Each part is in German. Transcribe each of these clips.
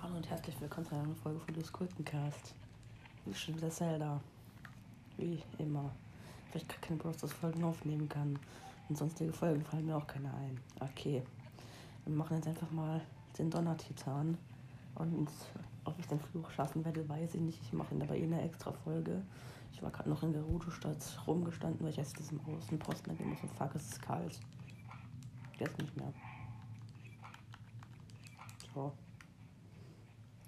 Hallo und herzlich willkommen zu einer neuen Folge von Diskultencast. Wie schon wieder Zelda. Wie immer. Weil ich gar keine Bros. Folgen aufnehmen kann. Und sonstige Folgen fallen mir auch keine ein. Okay. Wir machen jetzt einfach mal den Donner-Titan. Und ob ich den Fluch schaffen werde, weiß ich nicht. Ich mache ihn aber eh eine extra Folge. Ich war gerade noch in Gerudo-Stadt rumgestanden, weil ich jetzt diesem Außenposten gehen muss. Und fuck, es ist kalt. Jetzt nicht mehr. So.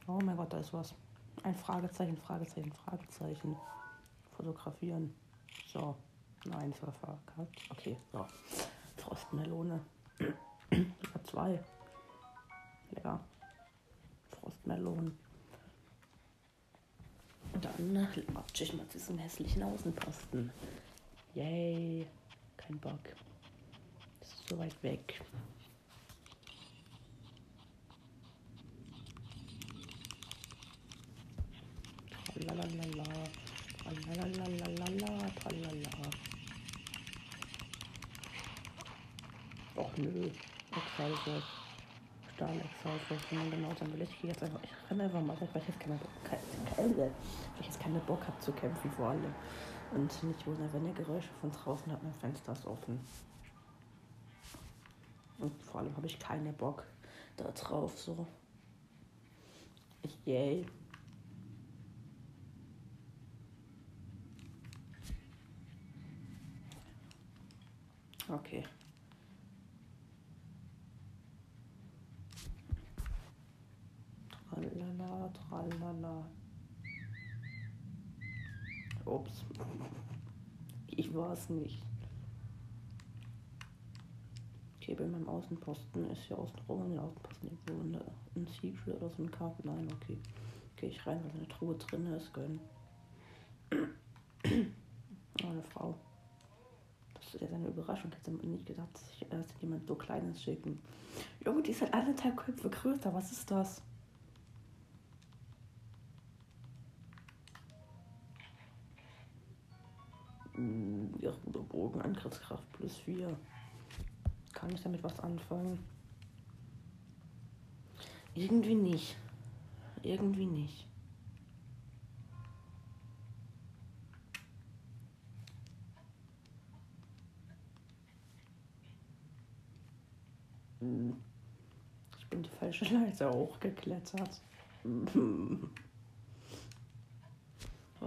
Oh mein Gott, da ist was. Ein Fragezeichen, Fragezeichen, Fragezeichen. Fotografieren. So. Nein, Surfer. Okay, so. Frostmelone. Sogar zwei. Lecker. Frostmelonen. Dann latsche ich mal diesen hässlichen Außenposten. Yay. Kein Bock. So weit weg. Tralalala. Och nö. Exalted. Stahl Exalted. Wenn man genau dann will ich jetzt einfach. Ich renne einfach mal, weil ich jetzt keine, keine, ich jetzt keine Bock habe zu kämpfen vor allem. Und nicht wundern, wenn ihr Geräusche von draußen habt, mein Fenster ist offen. Und vor allem habe ich keine Bock da drauf, so. Yay. Okay. Tralala, tralala. Ups. Ich war es nicht. Okay, bei meinem Außenposten ist ja außenrum an den Außenposten irgendwo eine, ein Secret oder so ein Karten. Nein, okay. Gehe ich rein, weil eine Truhe drin ist. Gönn. Oh, eine Frau. Das ist jetzt eine Überraschung. Ich hätte nicht gedacht, dass ich jemand so Kleines schicken. Junge, die ist halt anderthalb Köpfe größer. Was ist das? Ja, Bogen, Angriffskraft plus 4. Kann ich damit was anfangen? Irgendwie nicht. Irgendwie nicht. Hm. Ich bin die falsche Leiter hochgeklettert.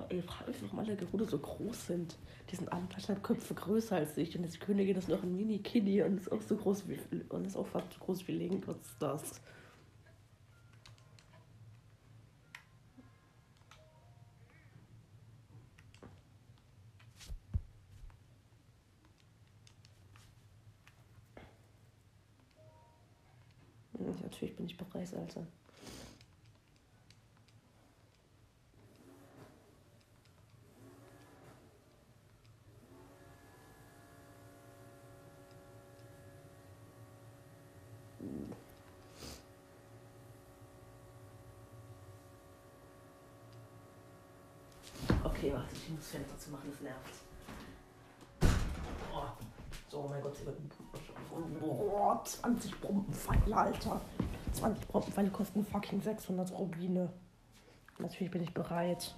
Ich frage mich, warum alle Gerudo so groß sind. Die sind alle anderthalb Köpfe größer als ich. Und die Königin ist noch ein Mini-Kiddy und ist auch so groß wie und ist auch fast so groß wie Link. Was ist das? Natürlich bin ich bereit, Alter. Okay, warte, ich muss Fenster zu machen, das nervt. Oh, so, oh mein Gott, oh, 20 Bombenpfeile, Alter. 20 Bombenpfeile kosten fucking 600 Rubine. Natürlich bin ich bereit.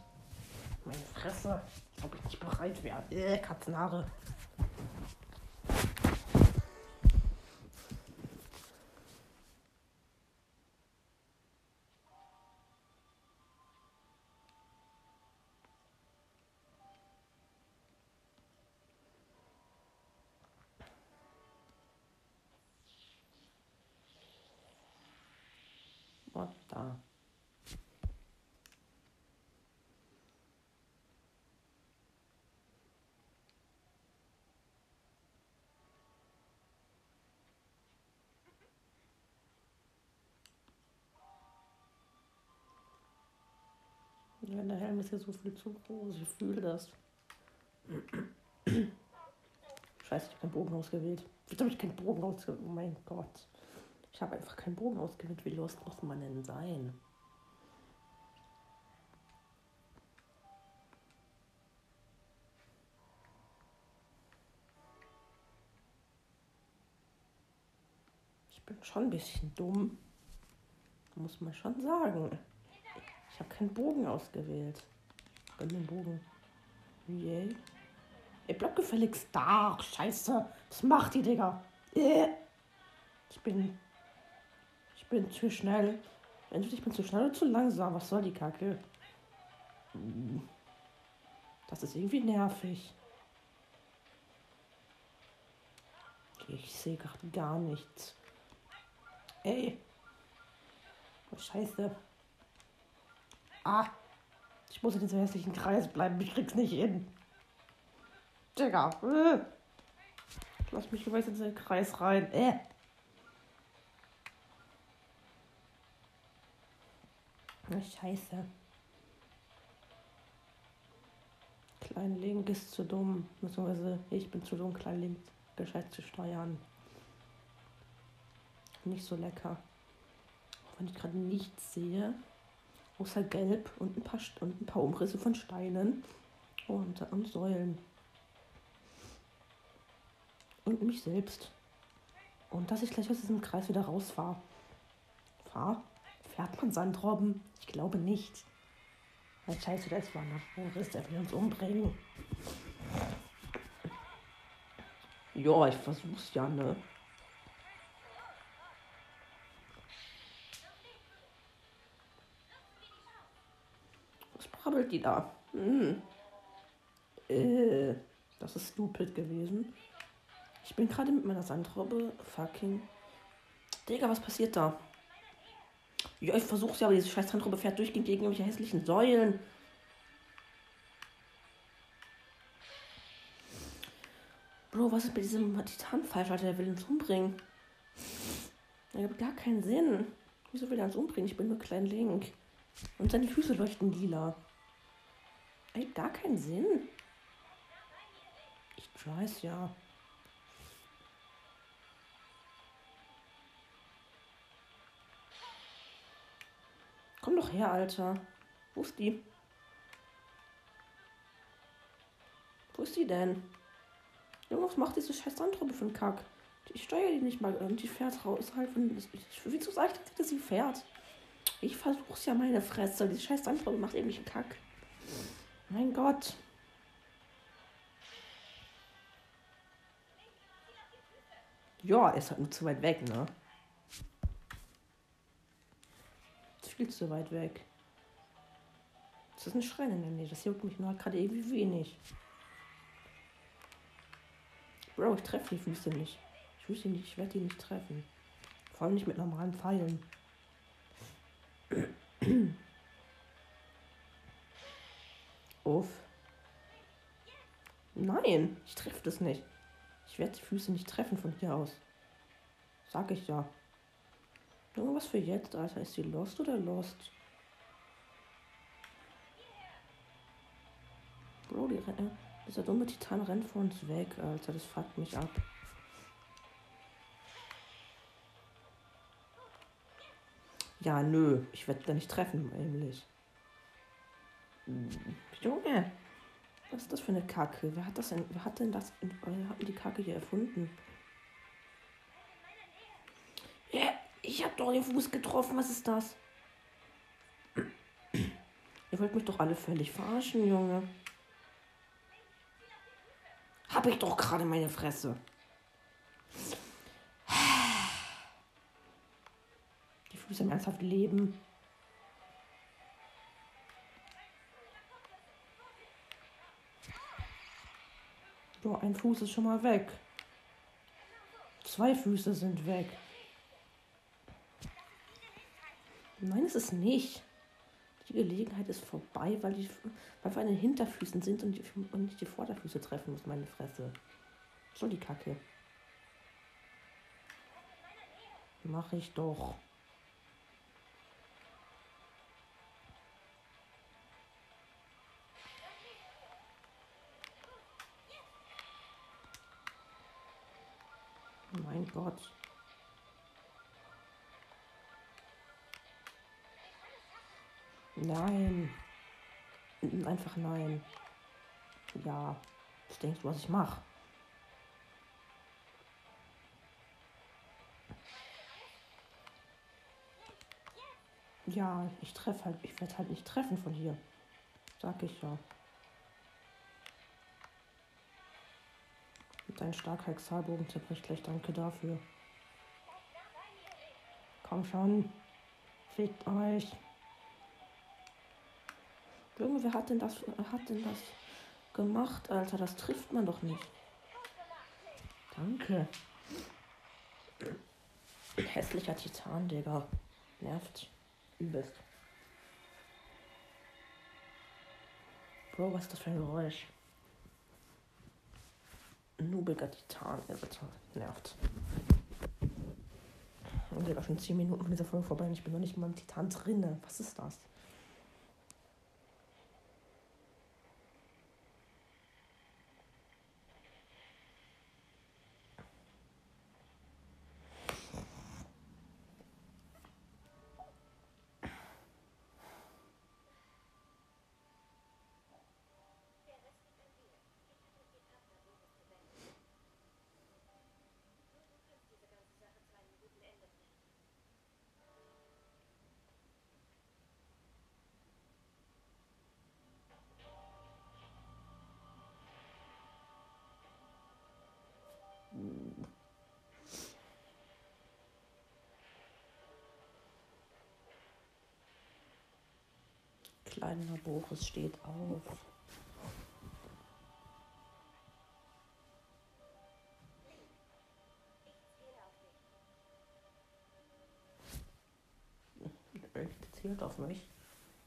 Meine Fresse, als ob ich nicht bereit wäre. Äh, Katzenhaare. Ja, der Helm ist ja so viel zu groß. Ich fühle das. Scheiße, ich habe keinen Bogen ausgewählt. Jetzt habe ich keinen Bogen ausgewählt. Oh mein Gott. Ich habe einfach keinen Bogen ausgewählt. Wie lost muss man denn sein? bin schon ein bisschen dumm. Muss man schon sagen. Ich habe keinen Bogen ausgewählt. Den Bogen. Yay. Ey, bleib gefälligst da. Scheiße. Was macht die, Digga? Äh. Ich bin. Ich bin zu schnell. Entweder ich bin zu schnell oder zu langsam. Was soll die Kacke? Das ist irgendwie nervig. Ich sehe gerade gar nichts. Ey. Oh, scheiße. Ah. Ich muss in diesem hässlichen Kreis bleiben. Ich krieg's nicht hin. Digga. Äh. Lass mich jeweils in den Kreis rein. Äh. Oh, scheiße. Klein Link ist zu dumm. Beziehungsweise ich bin zu dumm, Klein Link gescheit zu steuern. Nicht so lecker. Auch wenn ich gerade nichts sehe, außer Gelb und ein paar, und ein paar Umrisse von Steinen und, und Säulen. Und mich selbst. Und dass ich gleich aus diesem Kreis wieder rausfahre. Fahr? Fährt man Sandrobben? Ich glaube nicht. Weil scheiße, das war ein Riss, der will uns umbringen. Ja, ich versuch's ja, ne? Brabbelt die da? Hm. Äh, das ist stupid gewesen. Ich bin gerade mit meiner Sandrobbe fucking. Digga, was passiert da? Ja, ich versuch's ja, aber diese scheiß Sandrobbe fährt durchgehend gegen irgendwelche hässlichen Säulen. Bro, was ist mit diesem Titan falsch, Alter? Der will uns umbringen. Er gibt gar keinen Sinn. Wieso will er uns umbringen? Ich bin nur klein Link. Und seine Füße leuchten lila. Ey, gar keinen Sinn. Ich weiß ja. Komm doch her, Alter. Wo ist die? Wo ist die denn? Junge, was macht diese scheiß Sandrobbe für einen Kack? Ich steuere die nicht mal und die fährt raus halt von. Wieso sag ich, dass sie fährt? Ich versuch's ja meine Fresse. Diese scheiß Sandrobbe macht eben nicht einen Kack. Mein Gott. Ja, ist halt nur zu weit weg, ne? Viel zu weit weg. Das ist ein Schrein in der Nähe. Das juckt mich nur gerade irgendwie wenig. Bro, ich treffe die Füße nicht. Ich wüsste nicht, ich werde die nicht treffen. Vor allem nicht mit normalen Pfeilen. Uff. Nein, ich treffe das nicht. Ich werde die Füße nicht treffen von hier aus. Sag ich ja. Irgendwas für jetzt, Alter. Ist sie lost oder lost? Bro, die Rennen. Dieser dumme Titan rennt vor uns weg, Alter. Das fuckt mich ab. Ja, nö. Ich werde da nicht treffen, nämlich. Junge. Was ist das für eine Kacke? Wer hat das denn, wer hat denn das, wer hat die Kacke hier erfunden? Ja, ich hab doch den Fuß getroffen. Was ist das? Ihr wollt mich doch alle völlig verarschen, Junge. Hab ich doch gerade meine Fresse. Die Füße im ernsthaft leben. Boah, ein Fuß ist schon mal weg. Zwei Füße sind weg. Nein, es ist nicht. Die Gelegenheit ist vorbei, weil, die, weil wir an den Hinterfüßen sind und, die, und nicht die Vorderfüße treffen muss, meine Fresse. So die Kacke. Mach ich doch. Gott. Nein. Einfach nein. Ja. ich denke, was ich mache? Ja, ich treffe halt. Ich werde halt nicht treffen von hier. Sag ich ja. Deinem Starkheitszahlbogen zerbricht gleich, danke dafür. Komm schon. Fickt euch. Junge, wer hat denn das, hat denn das gemacht, Alter? Das trifft man doch nicht. Danke. Hässlicher Titan, Digga. Nervt. Übelst. Bro, was ist das für ein Geräusch? Nubiger Titan, bitte. Nervt. Und Digga, schon 10 Minuten von dieser Folge vorbei und ich bin noch nicht mal im Titan drinne. Was ist das? Kleiner Boris steht auf. Ich zählt auf mich.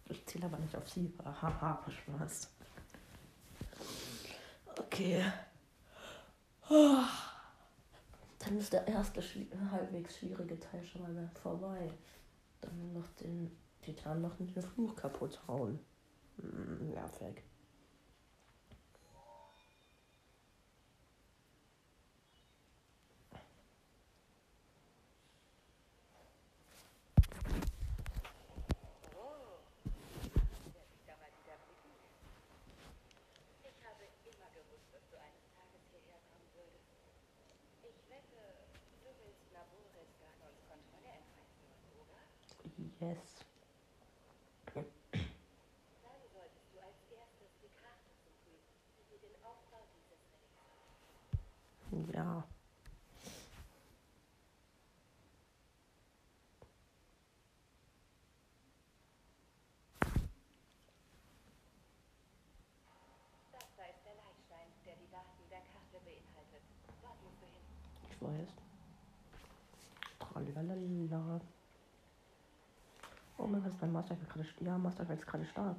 Ich zähle aber nicht auf sie. Haha, Spaß. Okay. Dann ist der erste halbwegs schwierige Teil schon mal vorbei. Dann noch den Titan noch den Fluch kaputt hauen. Hm, nervig. Yes. Ja. Das da ist der Leitstein, der die Daten der Karte beinhaltet. Dort musst du hin. Ich weiß. Tralalala. Oh mein Gott, ist mein Master gerade Ja, Master ist gerade stark.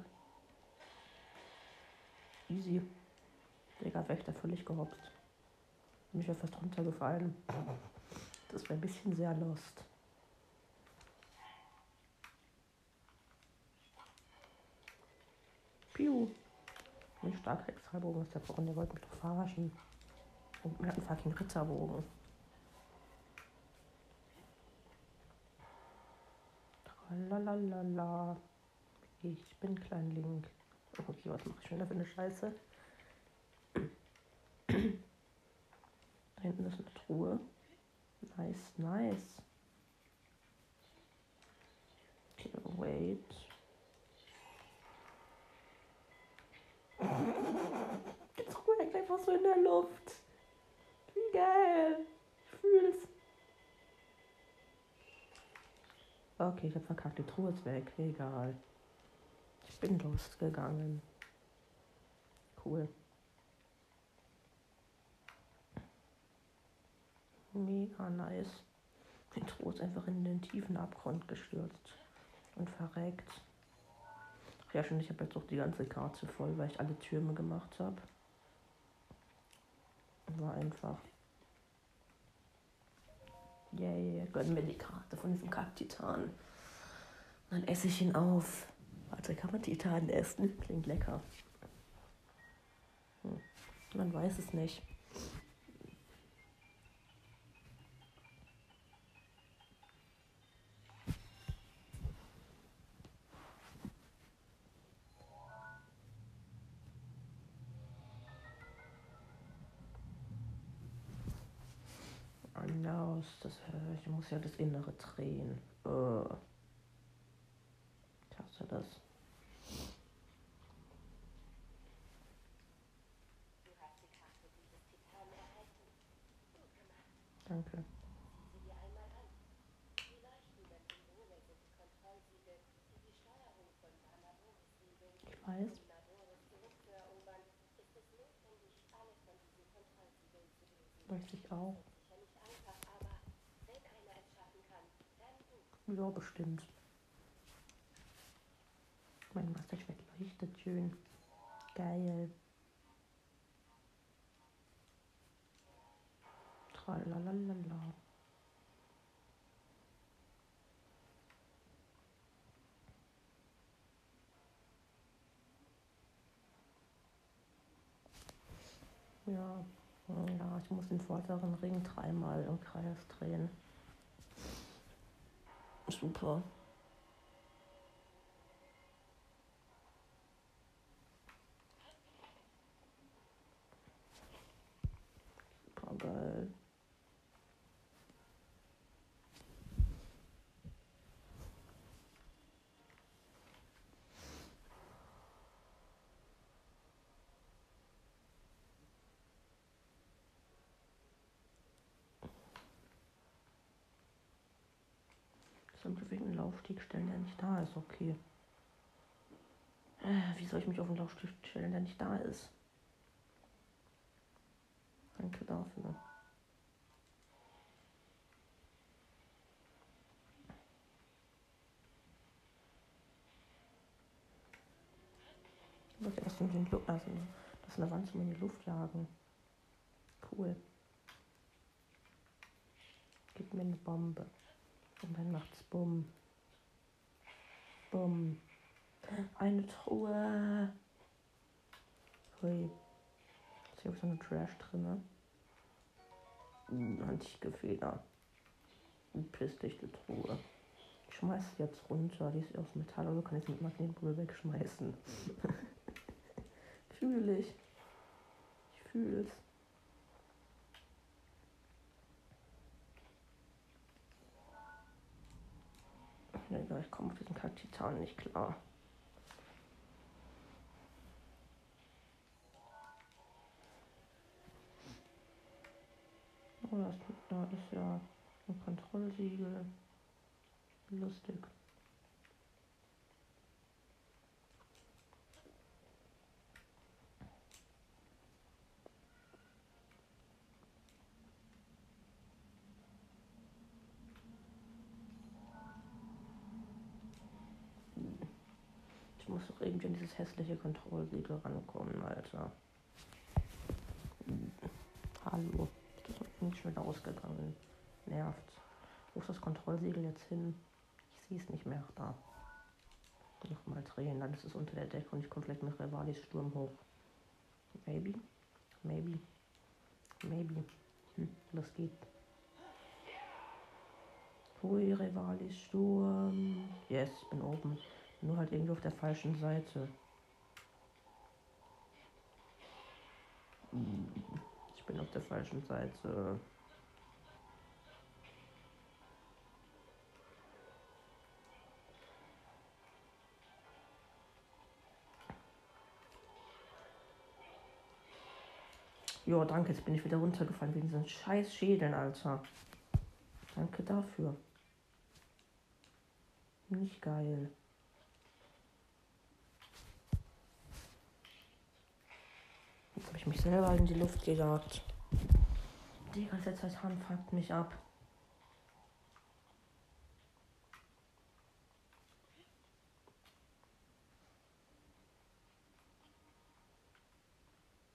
Easy. Digga, Wächter völlig gehopst. Mich wäre fast runtergefallen. Das wäre ein bisschen sehr lost. Piu. Ein starker Extrabogen ist der Bogen, der wollte mich doch verarschen. Und mir hat einen fucking Ritterbogen. Lalalala. Ich bin Klein Link. Okay, was mache ich schon da für eine Scheiße? Hinten ist eine Truhe. Nice, nice. Okay, wait. Die Truhe hängt einfach so in der Luft. Wie geil. Ich fühl's. Okay, ich hab verkackt. Die Truhe ist weg. Egal. Ich bin losgegangen. Cool. Mega nice. Die Truhe ist einfach in den tiefen Abgrund gestürzt und verreckt. Ach ja, schon, ich habe jetzt auch die ganze Karte voll, weil ich alle Türme gemacht habe. War einfach. Yay, gönnen wir die Karte von diesem Kack-Titan. Dann esse ich ihn auf. Warte, kann man Titan essen? Klingt lecker. Hm. Man weiß es nicht. Anders, das, ich muss ja das Innere drehen. Das. Titanen erhalten. Gut gemacht. Danke. Sieh sie dir einmal an. Ja, bestimmt. Mein Masterschwert leuchtet schön. Geil. Tralalala. Ja, ja, ich muss den vorderen Ring dreimal im Kreis drehen. Super. Super geil. Sollte wegen den Laufsteg stellen, der nicht da ist, okay. Äh, Wie soll ich mich auf den Laufsteg stellen, der nicht da ist? Danke dafür. Ich muss erst in den Lu also das eine Wand in die Luft jagen. Cool. Gib mir eine Bombe. Und dann macht's Bumm. Bumm. Eine Truhe. Hui. Ist hier so eine Trash drin. Antike Feder. Eine pissdichte Truhe. Ich schmeiß sie jetzt runter. Die ist aus Metall, also kann ich sie mit Magnetbrühe wegschmeißen. Fühle ich. Ich fühl's. Egal, ich komme auf diesen Kack-Titan nicht klar. Oh, das, da ist ja ein Kontrollsiegel. Lustig. Ich muss doch irgendwie an hässliche Kontrollsiegel rankommen, Alter. Hallo. Ist das nicht schon wieder ausgegangen? Nervt. Wo ist das Kontrollsiegel jetzt hin? Ich sehe es nicht mehr. Da. Nochmal drehen, dann ist es unter der Decke und ich komme vielleicht mit Revalis Sturm hoch. Maybe. Maybe. Maybe. Hm, was geht? Hui, Revalis Sturm. Yes, bin oben. Nur halt irgendwie auf der falschen Seite. Hm, Ich bin auf der falschen Seite. Jo, danke, jetzt bin ich wieder runtergefallen wegen diesen scheiß Schädeln, Alter. Danke dafür. Nicht geil. Jetzt habe ich mich selber in die Luft gejagt. Digga, der Titan fuckt mich ab.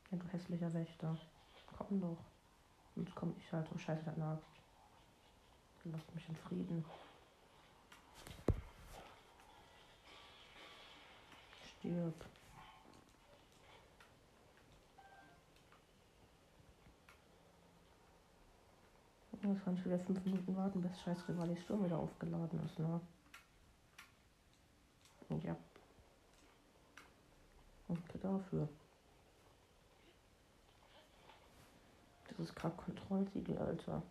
Ja, du hässlicher Wächter. Komm doch. Sonst komm ich halt. Oh, scheiße, der nagt. Lasst mich in Frieden. Stirb. Jetzt kann ich wieder fünf Minuten warten, bis scheiß Rivalis Sturm wieder aufgeladen ist, ne? Ja. Danke dafür. Das ist gerade Kontrollsiegel, Alter.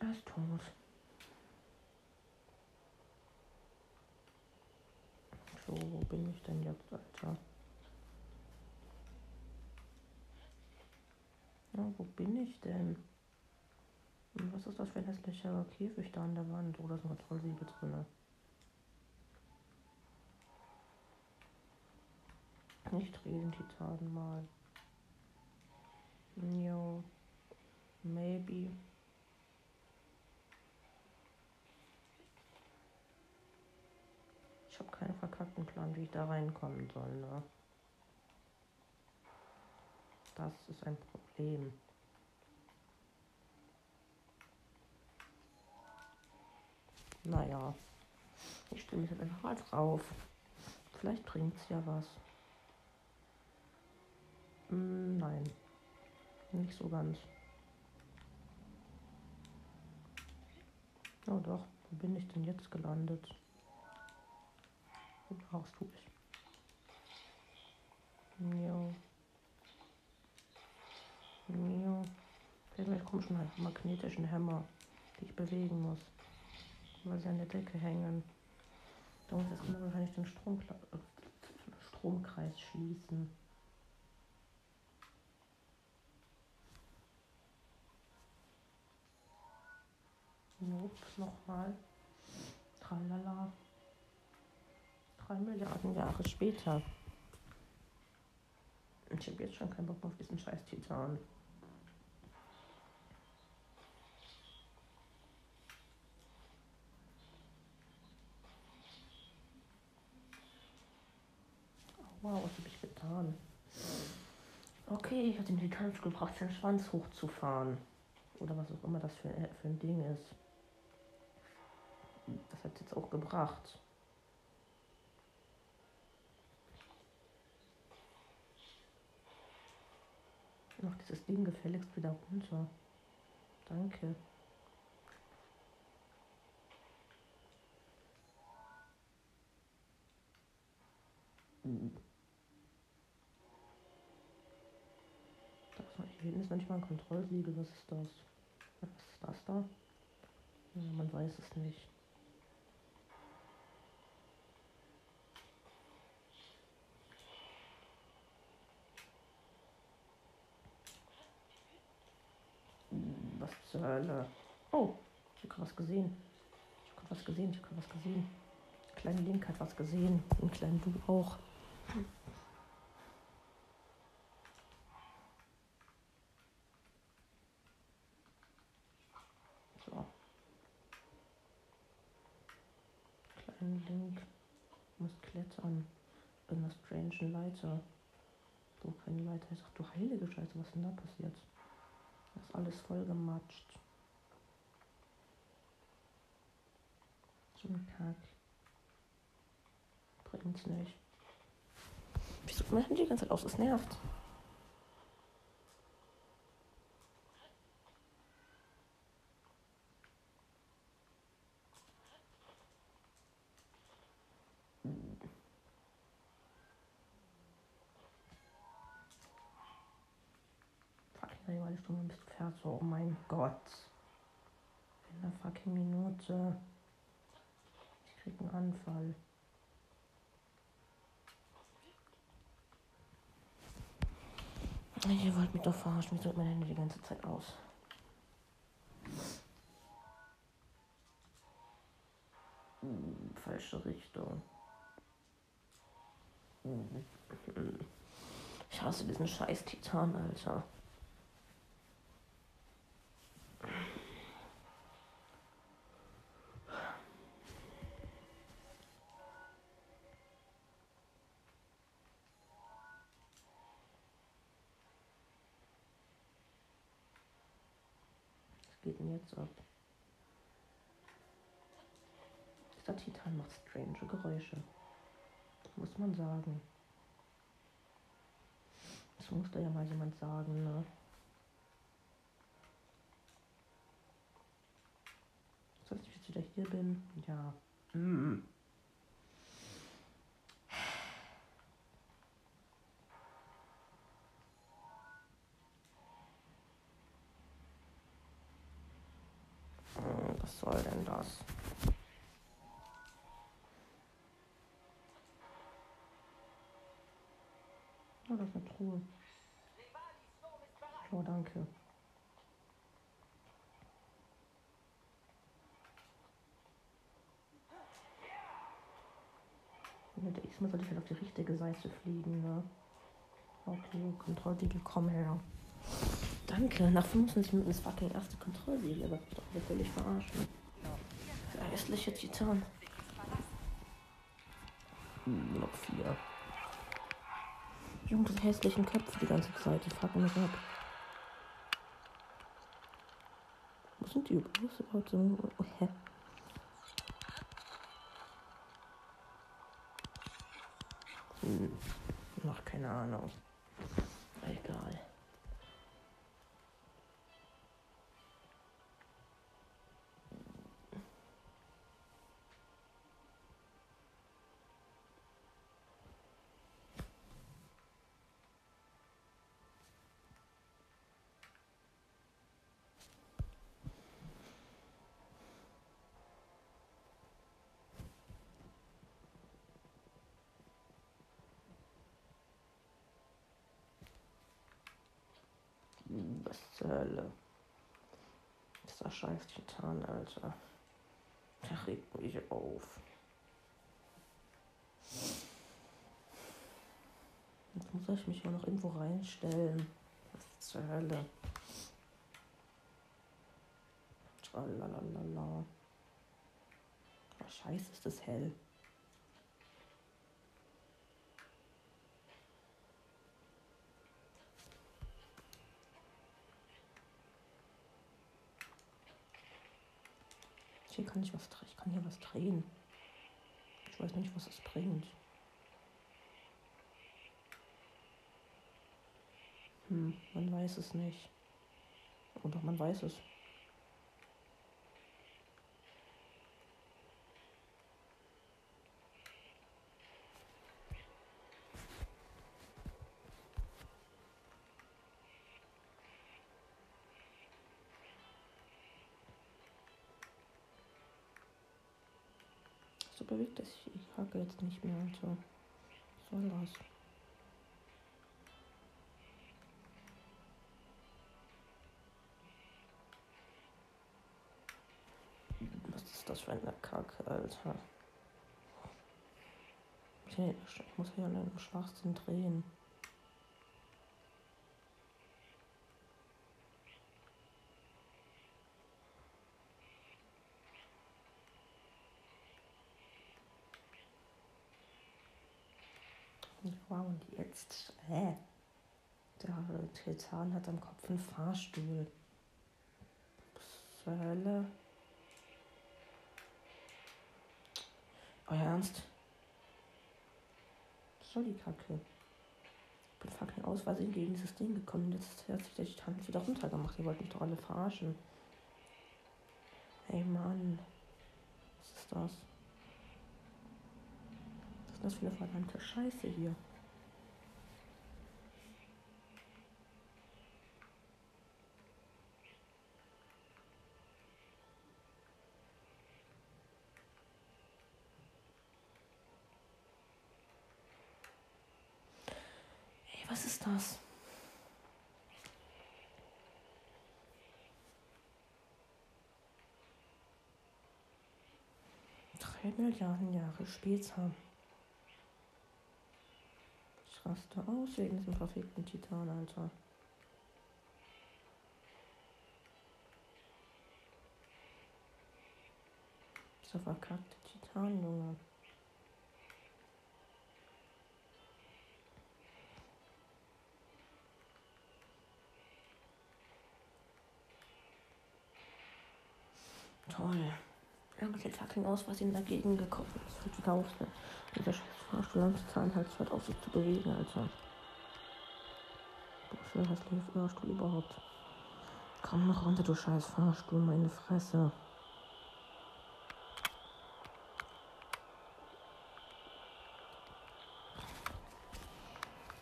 Er ist tot. So, wo bin ich denn jetzt, Alter? Ja, wo bin ich denn? Was ist das für ein hässlicher Käfig da an der Wand? Oh, da ist eine Trollsiegel drin. Nicht Riesentitan mal. Jo. Maybe. Ich habe keinen verkackten Plan, wie ich da reinkommen soll, ne? Das ist ein Problem. Naja, ich stelle mich jetzt einfach mal drauf. Vielleicht bringt es ja was. Hm, nein, nicht so ganz. Oh doch, wo bin ich denn jetzt gelandet? Wo brauchst du ich? Jo. Jo. Irgendwelche komischen magnetischen Hämmer, die ich bewegen muss. Weil sie an der Decke hängen. Da muss ich wahrscheinlich den Strom, Stromkreis schließen. Nope, nochmal. Tralala. Drei Milliarden Jahre später. Ich habe jetzt schon keinen Bock mehr auf diesen scheiß Titan. Wow, was habe ich getan? Okay, ich mir die Tanz gebracht, seinen Schwanz hochzufahren. Oder was auch immer das für, für ein Ding ist. Das hat jetzt auch gebracht. Noch dieses Ding gefälligst wieder runter. Danke. Da ist, hier hinten ist noch nicht mal ein Kontrollsiegel. Was ist das? Was ist das da? Ja, man weiß es nicht. Was zur Hölle? Oh, ich habe was gesehen. Ich habe was gesehen, ich habe was gesehen. Kleine Link hat was gesehen. Und kleinen Du auch. So. Kleinen Link. Muss klettern. In einer strange Leiter. So, keine Leiter. Ich sag, du heilige Scheiße, was ist denn da passiert? Das ist alles voll gematscht. Ein Kack. Bringt's nicht. Wieso Handy die ganze Zeit aus? Es nervt. Fucking eine Fertig. Oh mein Gott. In einer fucking Minute. Ich krieg einen Anfall. Ihr wollt mich doch verarschen. Wieso hat mein Handy die ganze Zeit aus? Hm, falsche Richtung. Hm. Ich hasse diesen scheiß Titan, Alter. Ab? Dieser Titan macht strange Geräusche. Muss man sagen. Das muss da ja mal jemand sagen, ne? Dass ich jetzt wieder hier bin? Ja. Mm. Mm. soll denn das? Oh, das ist eine Truhe. Oh, danke. X-Mal sollte ich halt auf die richtige Seite fliegen, ne? Okay, Kontrollsiegel, komm her. Danke, nach 25 Minuten ist fucking erste Kontrollsiegel, aber ich doch völlig verarschen. Der hässliche Titan. Hm, noch vier. Junge, diese hässlichen Köpfe die ganze Zeit, die fucken mich ab. Wo sind die überhaupt so? Oh, hä? Hm, noch keine Ahnung. Egal. Was zur Hölle? Dieser scheiß Titan, Alter. Der regt mich auf. Jetzt muss ich mich auch noch irgendwo reinstellen. Was zur Hölle? Tralalala. Oh, scheiße, ist das hell. Hier kann ich was. Ich kann hier was drehen. Ich weiß nicht, was es bringt. Hm, man weiß es nicht. Oder man weiß es. So bewegt es sich. Ich hake jetzt nicht mehr. Also, was soll das? Was ist das für eine Kacke, Alter? Okay, ich muss hier an einem Schwachsinn drehen. Wow, und jetzt, hä? Der Titan hat am Kopf einen Fahrstuhl. Was Hölle? Euer Ernst? Was soll die Kacke? Ich bin fucking aus Versehen gegen dieses Ding gekommen. Jetzt hat sich der Titan wieder runtergemacht. Ihr wollt mich doch alle verarschen. Ey Mann. Was ist das? Was ist das für eine verdammte Scheiße hier? Ey, was ist das? Drei Milliarden Jahre später. Ich raste aus wegen diesem verfickten Titan, Alter. Dieser verkackte Titan, Junge. Toll. Irgendwie fucking aus, was ihm dagegen gekommen ist. Hört wieder auf, ne? Dieser scheiß Fahrstuhl am Zahnhals hört auf, sich zu bewegen, Alter. Boah, schön hässlicher Fahrstuhl überhaupt. Komm noch runter, du scheiß Fahrstuhl, meine Fresse.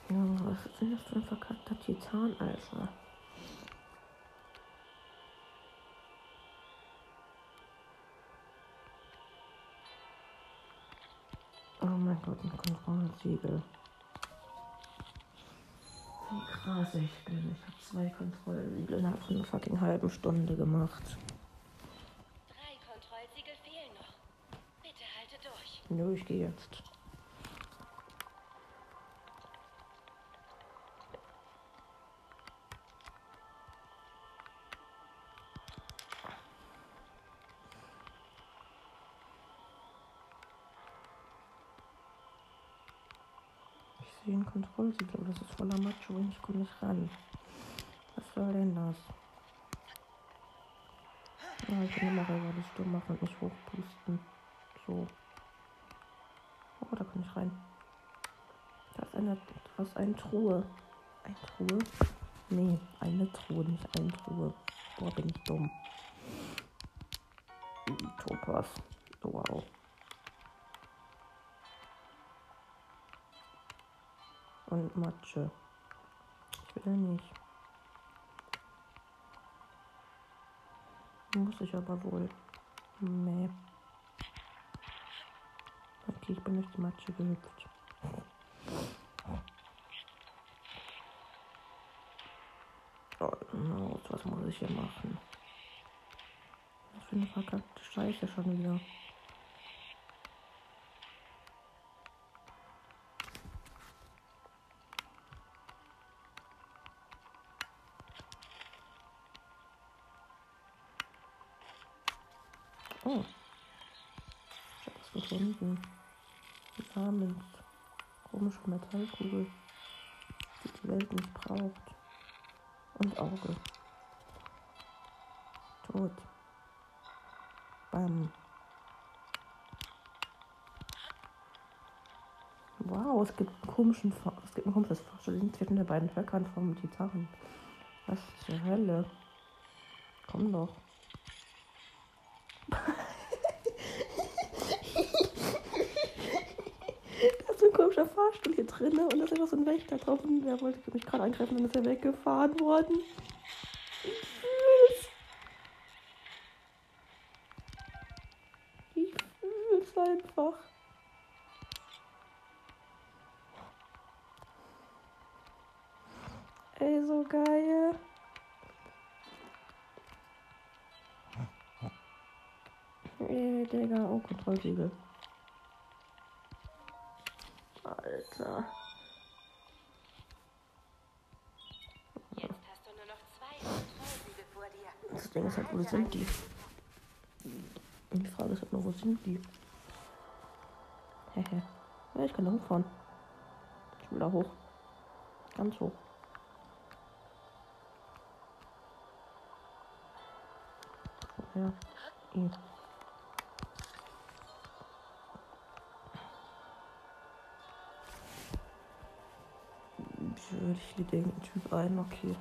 Ja, was ist denn das für ein verkackter Titan, Alter? Wie krass ich bin. Ich habe zwei Kontrollsiegel von einer fucking halben Stunde gemacht. Drei Kontrollsiegel fehlen noch. Bitte halte durch. Nö, ich gehe jetzt. Ich aber das ist voller Macho und ich komme nicht ran. Was soll denn das? Ja, ich kann immer alles stumm machen und nicht hochpusten. So. Oh, da kann ich rein. Da ist eine, da ist eine Truhe. Eine Truhe? Nee, eine Truhe, nicht eine Truhe. Boah, bin ich dumm. Topas. Wow. Und Matsche. Ich will nicht. Muss ich aber wohl. Nee. Okay, ich bin durch die Matsche gehüpft. Oh no, was muss ich hier machen? Was für eine verkackte Scheiße schon wieder. Metallkugel, die die Welt nicht braucht. Und Auge. Tot. Bam. Wow, es gibt einen komischen, es gibt ein komisches Verstellen zwischen den beiden Höckern vom Gitarren. Was zur Hölle? Komm doch. Komischer Fahrstuhl hier drin und da ist einfach so ein Wächter drauf und der wollte mich gerade angreifen und ist er weggefahren worden. Ich fühl's einfach. Ey, so geil. Ey, Digga, oh, Kontrollsiegel. Dir. Das Ding ist halt, wo sind die? Und die Frage ist halt nur, wo sind die? Hehe. Ja, ich kann da hochfahren. Ich will da hoch. Ganz hoch. Ja. I. Ich ich liebe irgendeinen Typ ein, okay.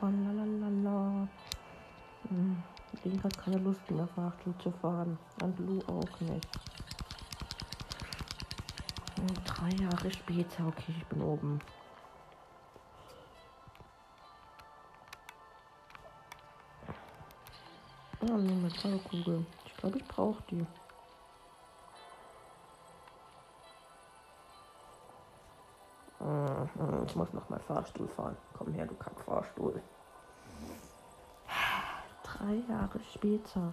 Oh, lalalala. Hm. Link hat keine Lust mehr, Fahrstuhl zu fahren. Und Lou auch nicht. Hm, Drei Jahre später, okay, ich bin oben. Ah, eine Metallkugel. Ich glaube, ich brauche die. Mhm, Ich muss noch mal Fahrstuhl fahren. Komm her, du Kackfahrstuhl. Drei Jahre später.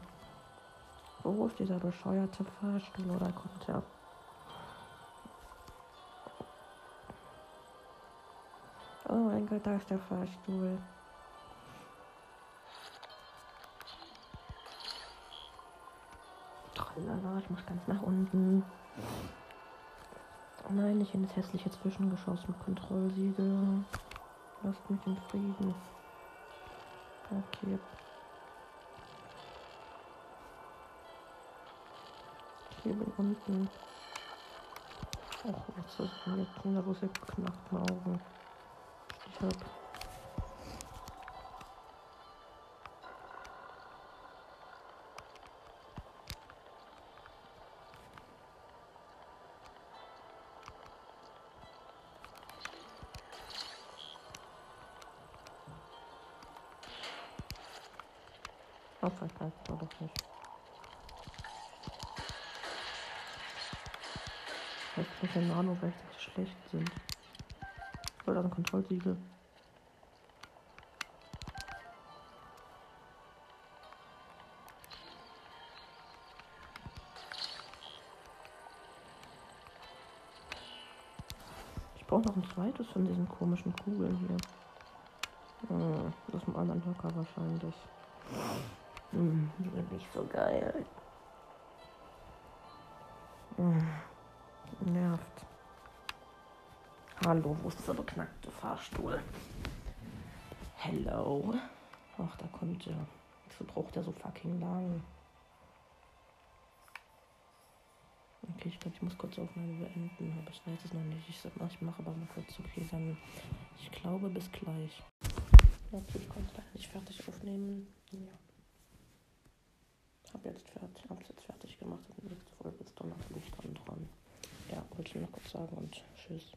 Wo ist dieser bescheuerte Fahrstuhl oder kommt er? Oh mein Gott, da ist der Fahrstuhl. Tralala, ich muss ganz nach unten. Nein, nicht in das hässliche Zwischengeschoss mit Kontrollsiegel. Lasst mich in Frieden. Okay. Hier bin unten. Och, jetzt ist mir Kinder, wo sie geknackten Augen. Ich hab. Vielleicht reicht es aber doch nicht. Vielleicht muss der Nano richtig schlecht sind. Oder ein Kontrollsiegel. Ich brauche noch ein zweites von diesen komischen Kugeln hier. Hm, aus dem anderen Höcker wahrscheinlich. Hm, nicht so geil. Hm, nervt. Hallo, wo ist dieser beknackte Fahrstuhl? Hello. Ach, da kommt er. Wieso braucht er so fucking lang? Okay, ich glaube, ich muss kurz Aufnahme beenden, aber ich weiß es noch nicht. Ich, ich mache aber mal kurz okay, dann ich glaube bis gleich. Ja, ich konnte nicht fertig aufnehmen. Ja. Hab jetzt fertig, hab's jetzt fertig gemacht und nächste Folge ist dann natürlich dann dran. Ja, wollte ich nur kurz sagen und tschüss.